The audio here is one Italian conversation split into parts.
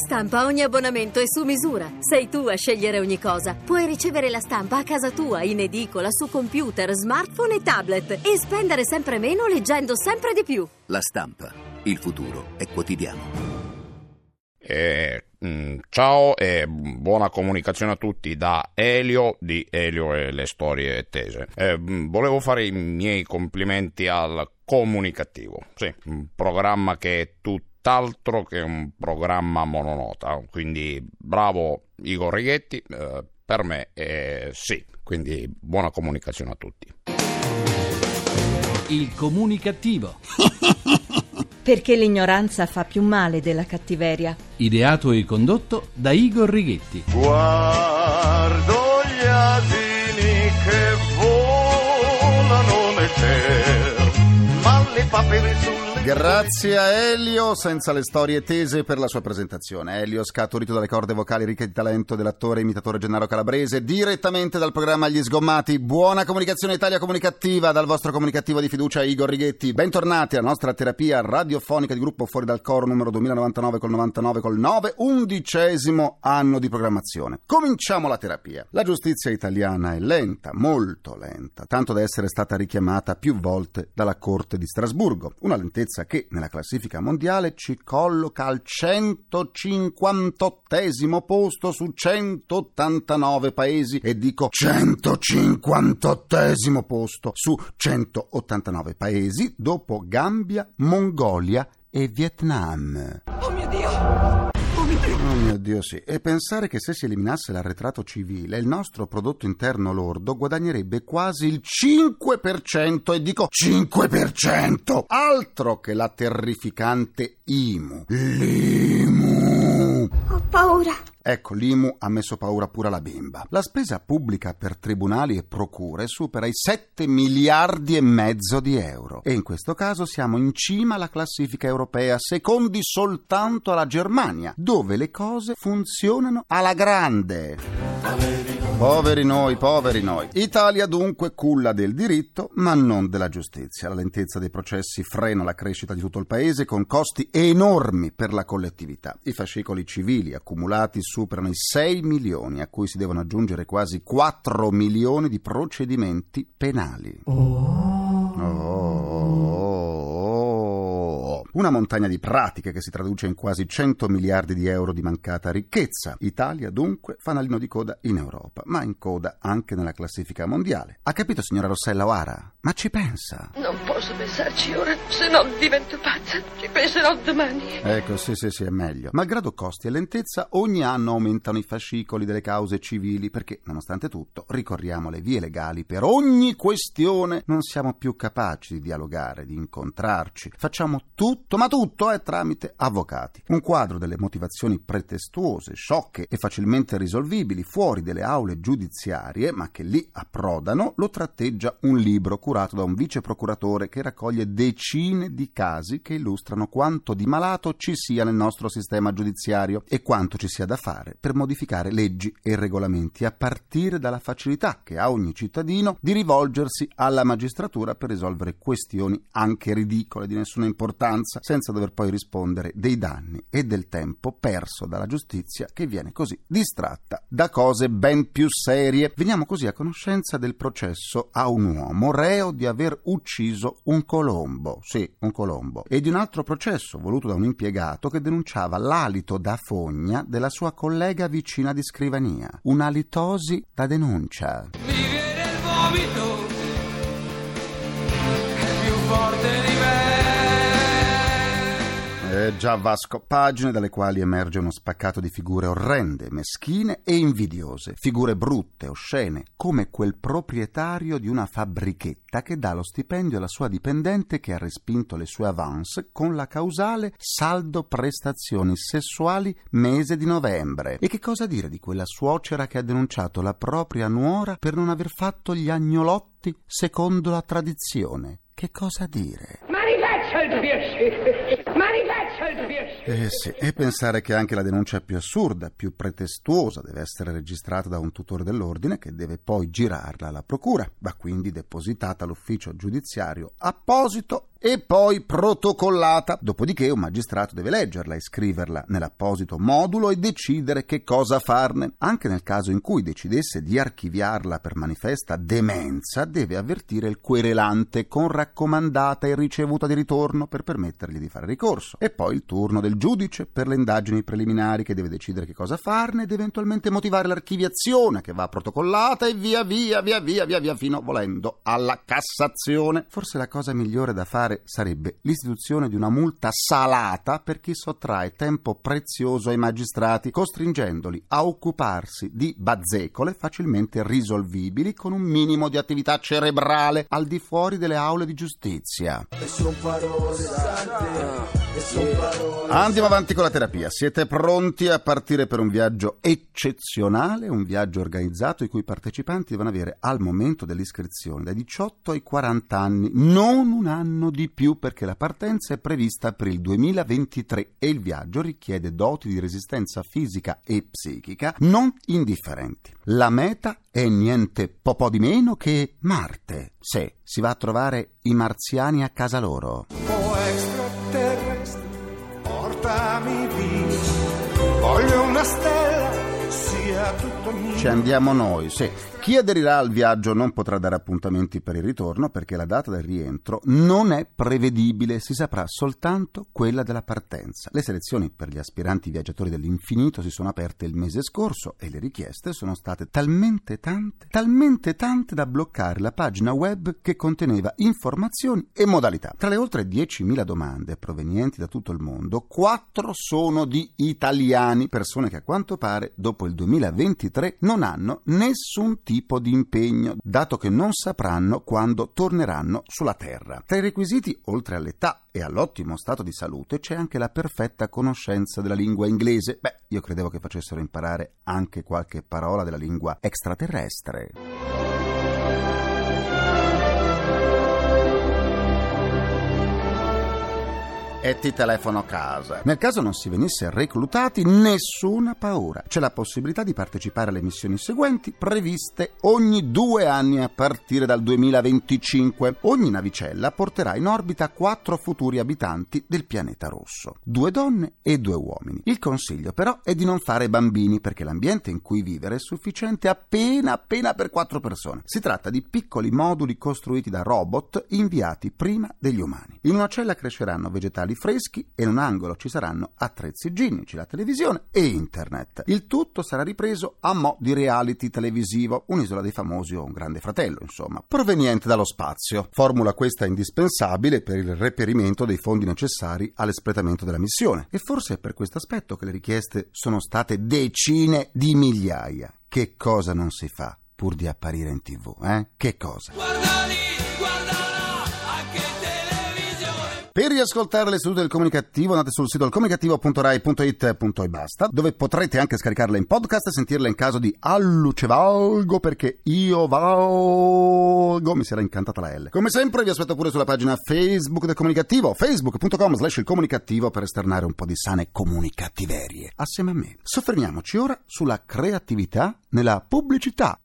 Stampa ogni abbonamento è su misura. Sei tu a scegliere ogni cosa. Puoi ricevere la stampa a casa tua, in edicola, su computer, smartphone e tablet e spendere sempre meno leggendo sempre di più. La stampa. Il futuro è quotidiano. Eh, mm, ciao e buona comunicazione a tutti da Elio di Elio e le storie tese. Eh, mm, volevo fare i miei complimenti al comunicativo. Sì, un programma che è tutt'altro che un programma mononota. Quindi bravo Igor Righetti, eh, per me è sì. Quindi buona comunicazione a tutti. Il comunicativo. Perché l'ignoranza fa più male della cattiveria. Ideato e condotto da Igor Righetti. Guardo gli asini che volano nel cielo, ma le papere sulle Grazie a Elio, senza le storie tese per la sua presentazione. Elio scaturito dalle corde vocali ricche di talento dell'attore e imitatore Gennaro Calabrese, direttamente dal programma Gli Sgommati. Buona comunicazione Italia comunicativa dal vostro comunicativo di fiducia Igor Righetti. Bentornati alla nostra terapia radiofonica di gruppo Fuori dal Coro numero 2099 col 99 col 9, undicesimo anno di programmazione. Cominciamo la terapia. La giustizia italiana è lenta, molto lenta, tanto da essere stata richiamata più volte dalla Corte di Strasburgo. Una lentezza che nella classifica mondiale ci colloca al 158 posto su 189 paesi e dico 158 posto su 189 paesi dopo Gambia, Mongolia e Vietnam. Oh mio Dio! Oh mio Dio sì, e pensare che se si eliminasse l'arretrato civile il nostro prodotto interno lordo guadagnerebbe quasi il 5% e dico 5%! Altro che la terrificante IMU. L'IMU! Ho paura. Ecco, l'IMU ha messo paura pure alla bimba. La spesa pubblica per tribunali e procure supera i 7 miliardi e mezzo di euro. E in questo caso siamo in cima alla classifica europea, secondi soltanto alla Germania, dove le cose funzionano alla grande. Poveri noi, poveri noi. Italia dunque culla del diritto, ma non della giustizia. La lentezza dei processi frena la crescita di tutto il paese con costi enormi per la collettività. I fascicoli civili accumulati superano i 6 milioni, a cui si devono aggiungere quasi 4 milioni di procedimenti penali. Oh, oh. Una montagna di pratiche che si traduce in quasi 100 miliardi di euro di mancata ricchezza. Italia, dunque, fanalino di coda in Europa, ma in coda anche nella classifica mondiale. Ha capito, signora Rossella O'Hara? Ma ci pensa? Non posso pensarci ora, se no divento pazza. Ci penserò domani. Ecco, sì, sì, sì, è meglio. Malgrado costi e lentezza, ogni anno aumentano i fascicoli delle cause civili perché, nonostante tutto, ricorriamo alle vie legali per ogni questione. Non siamo più capaci di dialogare, di incontrarci. Facciamo tutto, ma tutto è tramite avvocati. Un quadro delle motivazioni pretestuose, sciocche e facilmente risolvibili fuori delle aule giudiziarie, ma che lì approdano, lo tratteggia un libro curato da un vice procuratore che raccoglie decine di casi che illustrano quanto di malato ci sia nel nostro sistema giudiziario e quanto ci sia da fare per modificare leggi e regolamenti, a partire dalla facilità che ha ogni cittadino di rivolgersi alla magistratura per risolvere questioni anche ridicole di nessuna importanza, senza dover poi rispondere dei danni e del tempo perso dalla giustizia che viene così distratta da cose ben più serie. Veniamo così a conoscenza del processo a un uomo reo di aver ucciso un colombo, sì, un colombo, e di un altro processo voluto da un impiegato che denunciava l'alito da fogna della sua collega vicina di scrivania, un'alitosi da denuncia. Mi viene il vomito, è più forte di. Eh già Vasco, pagine dalle quali emerge uno spaccato di figure orrende, meschine e invidiose, figure brutte, oscene, come quel proprietario di una fabbrichetta che dà lo stipendio alla sua dipendente che ha respinto le sue avance con la causale saldo prestazioni sessuali mese di novembre. E che cosa dire di quella suocera che ha denunciato la propria nuora per non aver fatto gli agnolotti secondo la tradizione? Che cosa dire? Ma Eh sì, e pensare che anche la denuncia più assurda, più pretestuosa deve essere registrata da un tutore dell'ordine che deve poi girarla alla procura, va quindi depositata all'ufficio giudiziario apposito e poi protocollata. Dopodiché un magistrato deve leggerla e scriverla nell'apposito modulo e decidere che cosa farne. Anche nel caso in cui decidesse di archiviarla per manifesta demenza, deve avvertire il querelante con raccomandata e ricevuta di ritorno per permettergli di fare ricorso. E poi il turno del giudice per le indagini preliminari che deve decidere che cosa farne ed eventualmente motivare l'archiviazione che va protocollata e via via via via via via fino volendo alla Cassazione. Forse la cosa migliore da fare sarebbe l'istituzione di una multa salata per chi sottrae tempo prezioso ai magistrati, costringendoli a occuparsi di bazzecole facilmente risolvibili con un minimo di attività cerebrale al di fuori delle aule di giustizia. Andiamo avanti con la terapia. Siete pronti a partire per un viaggio eccezionale, un viaggio organizzato i cui partecipanti devono avere al momento dell'iscrizione dai 18 ai 40 anni, non un anno di più perché la partenza è prevista per il 2023 e il viaggio richiede doti di resistenza fisica e psichica non indifferenti. La meta è niente po' di meno che Marte. Se si va a trovare i marziani a casa loro. Voglio una stella, sia tutto mio. Ci andiamo noi, sì. Chi aderirà al viaggio non potrà dare appuntamenti per il ritorno perché la data del rientro non è prevedibile, si saprà soltanto quella della partenza. Le selezioni per gli aspiranti viaggiatori dell'infinito si sono aperte il mese scorso e le richieste sono state talmente tante, talmente tante da bloccare la pagina web che conteneva informazioni e modalità. Tra le oltre 10.000 domande provenienti da tutto il mondo, 4 sono di italiani, persone che a quanto pare dopo il 2023 non hanno nessun tipo di impegno, dato che non sapranno quando torneranno sulla Terra. Tra i requisiti, oltre all'età e all'ottimo stato di salute, c'è anche la perfetta conoscenza della lingua inglese. Beh, io credevo che facessero imparare anche qualche parola della lingua extraterrestre. E ti telefono a casa. Nel caso non si venisse reclutati, nessuna paura. C'è la possibilità di partecipare alle missioni seguenti, previste ogni due anni a partire dal 2025. Ogni navicella porterà in orbita quattro futuri abitanti del pianeta rosso, due donne e due uomini. Il consiglio però è di non fare bambini perché l'ambiente in cui vivere è sufficiente appena appena per quattro persone. Si tratta di piccoli moduli costruiti da robot inviati prima degli umani. In una cella cresceranno vegetali freschi e in un angolo ci saranno attrezzi igienici, la televisione e internet. Il tutto sarà ripreso a mo' di reality televisivo, un'isola dei famosi o un grande fratello, insomma, proveniente dallo spazio. Formula questa indispensabile per il reperimento dei fondi necessari all'espletamento della missione. E forse è per questo aspetto che le richieste sono state decine di migliaia. Che cosa non si fa pur di apparire in tv, eh? Che cosa? Guarda lì, guarda là, anche in televisione. Per riascoltare le sedute del comunicativo andate sul sito comunicativo.rai.it e basta, dove potrete anche scaricarle in podcast e sentirle in caso di allucevalgo perché io valgo, mi si era incantata la L. Come sempre vi aspetto pure sulla pagina Facebook del comunicativo, facebook.com slash il comunicativo per esternare un po' di sane comunicattiverie assieme a me. Soffermiamoci ora sulla creatività nella pubblicità.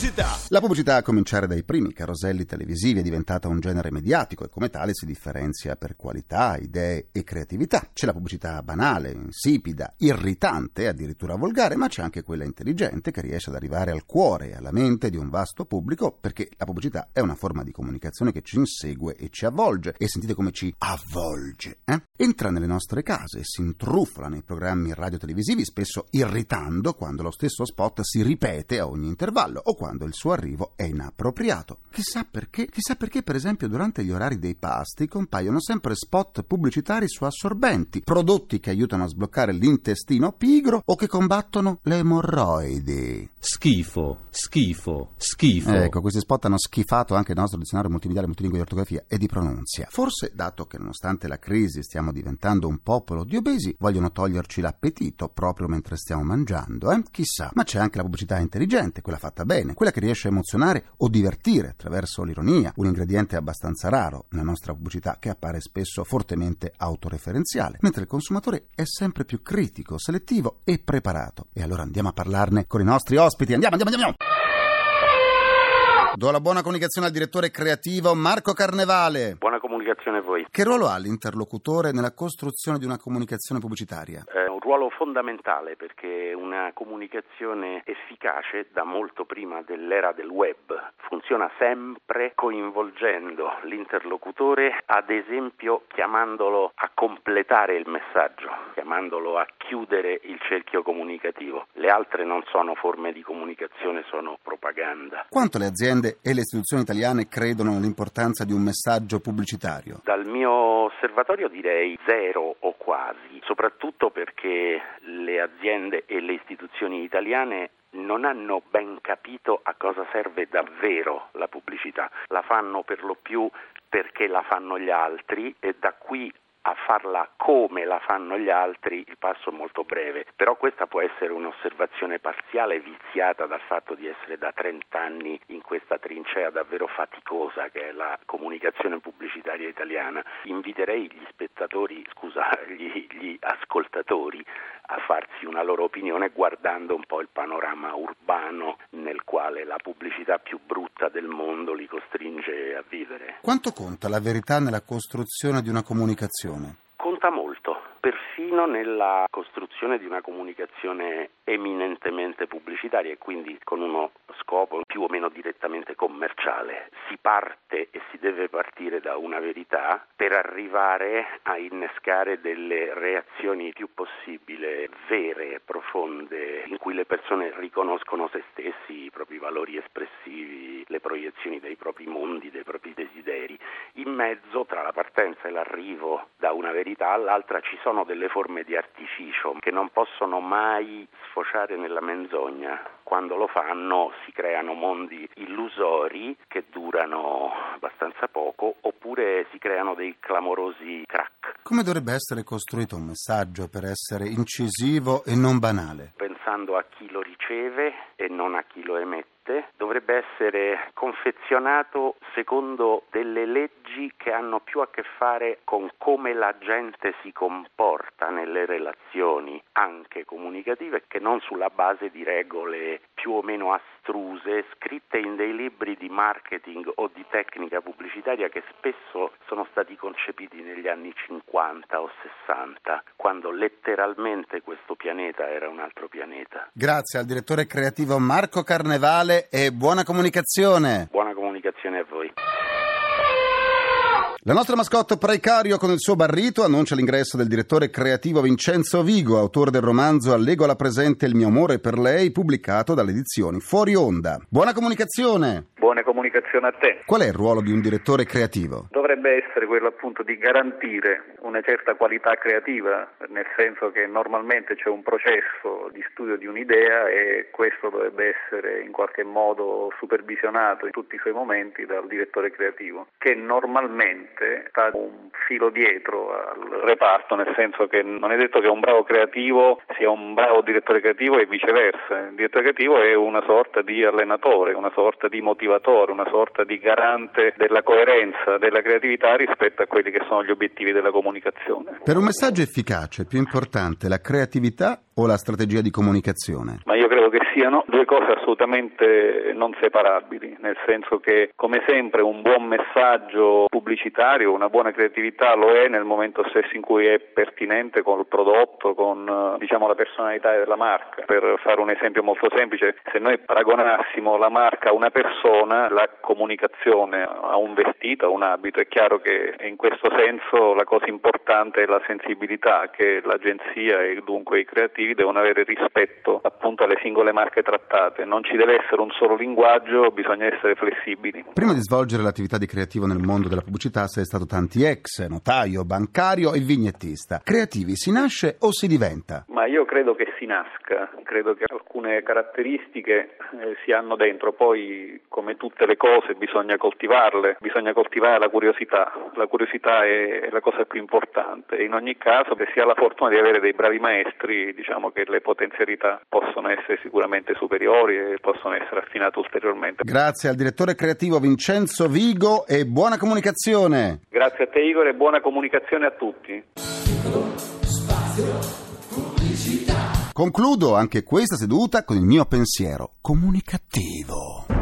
Pubblicità. La pubblicità, a cominciare dai primi caroselli televisivi, è diventata un genere mediatico e come tale si differenzia per qualità, idee e creatività. C'è la pubblicità banale, insipida, irritante, addirittura volgare, ma c'è anche quella intelligente che riesce ad arrivare al cuore e alla mente di un vasto pubblico perché la pubblicità è una forma di comunicazione che ci insegue e ci avvolge. E sentite come ci avvolge. Eh? Entra nelle nostre case si intrufola nei programmi radio-televisivi, spesso irritando quando lo stesso spot si ripete a ogni intervallo o quando il suo arrivo è inappropriato. Chissà perché, chissà perché per esempio durante gli orari dei pasti compaiono sempre spot pubblicitari su assorbenti, prodotti che aiutano a sbloccare l'intestino pigro o che combattono le emorroidi. Schifo, schifo, schifo. Ecco, questi spot hanno schifato anche il nostro dizionario multimediale multilingue di ortografia e di pronunzia. Forse, dato che nonostante la crisi stiamo diventando un popolo di obesi, vogliono toglierci l'appetito proprio mentre stiamo mangiando, eh? Chissà. Ma c'è anche la pubblicità intelligente, quella fatta bene, quella che riesce a emozionare o divertire attraverso l'ironia, un ingrediente abbastanza raro nella nostra pubblicità che appare spesso fortemente autoreferenziale, mentre il consumatore è sempre più critico, selettivo e preparato. E allora andiamo a parlarne con i nostri ospiti. Andiamo, andiamo, andiamo! Do la buona comunicazione al direttore creativo Marco Carnevale. Buona comunicazione a voi. Che ruolo ha l'interlocutore nella costruzione di una comunicazione pubblicitaria? È un ruolo fondamentale perché una comunicazione efficace da molto prima dell'era del web funziona sempre coinvolgendo l'interlocutore, ad esempio chiamandolo a completare il messaggio, chiamandolo a chiudere il cerchio comunicativo. Le altre non sono forme di comunicazione, sono propaganda. Quanto le aziende e le istituzioni italiane credono nell'importanza di un messaggio pubblicitario? Dal mio osservatorio direi zero o quasi, soprattutto perché le aziende e le istituzioni italiane non hanno ben capito a cosa serve davvero la pubblicità, la fanno per lo più perché la fanno gli altri e da qui a farla come la fanno gli altri il passo è molto breve, però questa può essere un'osservazione parziale viziata dal fatto di essere da 30 anni in questa trincea davvero faticosa che è la comunicazione pubblicitaria italiana. Inviterei gli spettatori, scusa, gli, gli ascoltatori a farsi una loro opinione guardando un po' il panorama urbano nel quale la pubblicità più brutta del mondo li costringe a vivere. Quanto conta la verità nella costruzione di una comunicazione? Conta molto, perfino nella costruzione di una comunicazione eminentemente pubblicitaria e quindi con uno scopo più o meno direttamente commerciale. Si parte e si deve partire da una verità per arrivare a innescare delle reazioni più possibile vere, profonde, in cui le persone riconoscono se stessi, i propri valori espressivi, le proiezioni dei propri mondi, dei propri desideri. In mezzo, tra la partenza e l'arrivo da una verità all'altra, ci sono delle forme di artificio che non possono mai sfociare nella menzogna. Quando lo fanno si creano mondi illusori che durano abbastanza poco oppure si creano dei clamorosi crack. Come dovrebbe essere costruito un messaggio per essere incisivo e non banale? Pensando a chi lo riceve e non a chi lo emette, dovrebbe essere confezionato secondo delle leggi che hanno più a che fare con come la gente si comporta nelle relazioni anche comunicative che non sulla base di regole più o meno astruse scritte in dei libri di marketing o di tecnica pubblicitaria che spesso sono stati concepiti negli anni 50 o 60 quando letteralmente questo pianeta era un altro pianeta. Grazie al direttore creativo Marco Carnevale e buona comunicazione. Buona comunicazione a voi. La nostra mascotte Precario con il suo barrito annuncia l'ingresso del direttore creativo Vincenzo Vigo, autore del romanzo Allego alla presente il mio amore per lei, pubblicato dalle edizioni Fuori Onda. Buona comunicazione! Buona comunicazione a te. Qual è il ruolo di un direttore creativo? Dovrebbe essere quello appunto di garantire una certa qualità creativa, nel senso che normalmente c'è un processo di studio di un'idea e questo dovrebbe essere in qualche modo supervisionato in tutti i suoi momenti dal direttore creativo, che normalmente sta un filo dietro al reparto, nel senso che non è detto che un bravo creativo sia un bravo direttore creativo e viceversa. Il direttore creativo è una sorta di allenatore, una sorta di motivatore, una sorta di garante della coerenza, della creatività rispetto a quelli che sono gli obiettivi della comunicazione. Per un messaggio efficace più importante la creatività o la strategia di comunicazione? Ma siano due cose assolutamente non separabili, nel senso che come sempre un buon messaggio pubblicitario, una buona creatività lo è nel momento stesso in cui è pertinente con il prodotto, con diciamo la personalità della marca. Per fare un esempio molto semplice, se noi paragonassimo la marca a una persona, la comunicazione a un vestito, a un abito, è chiaro che in questo senso la cosa importante è la sensibilità che l'agenzia e dunque i creativi devono avere rispetto appunto alle singole marche trattate. Non ci deve essere un solo linguaggio, bisogna essere flessibili. Prima di svolgere l'attività di creativo nel mondo della pubblicità sei stato tanti ex, notaio, bancario e vignettista. Creativi si nasce o si diventa? Ma io credo che si nasca, credo che alcune caratteristiche eh, si hanno dentro, poi come tutte le cose bisogna coltivarle, bisogna coltivare la curiosità, la curiosità è, è la cosa più importante. In ogni caso se si ha la fortuna di avere dei bravi maestri, diciamo che le potenzialità possono essere sicuramente superiori e possono essere affinate ulteriormente. Grazie al direttore creativo Vincenzo Vigo e buona comunicazione. Grazie a te Igor e buona comunicazione a tutti. Concludo anche questa seduta con il mio pensiero comunicativo.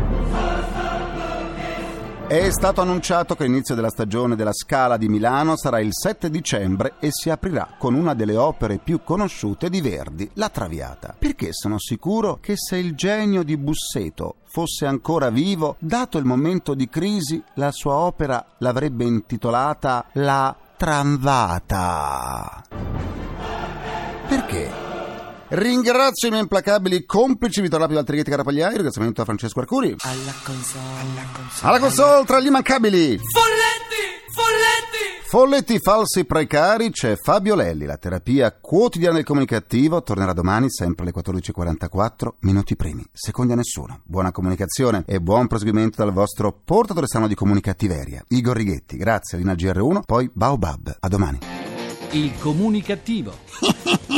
È stato annunciato che l'inizio della stagione della Scala di Milano sarà il 7 dicembre e si aprirà con una delle opere più conosciute di Verdi, La Traviata. Perché sono sicuro che se il genio di Busseto fosse ancora vivo, dato il momento di crisi, la sua opera l'avrebbe intitolata La Tramvata. Perché? Ringrazio i miei implacabili complici Vittorio Lapi Valtrighetti Carapagliai, ringraziamento a Francesco Arcuri. Alla console, alla console. Alla console tra gli immancabili. Folletti! Folletti! Folletti falsi precari c'è Fabio Lelli, la terapia quotidiana del comunicativo tornerà domani sempre alle 14.44, minuti primi, secondi a nessuno. Buona comunicazione e buon proseguimento dal vostro portatore sano di comunicattiveria, Igor Righetti. Grazie Lina GR1, poi Baobab. A domani. Il comunicativo.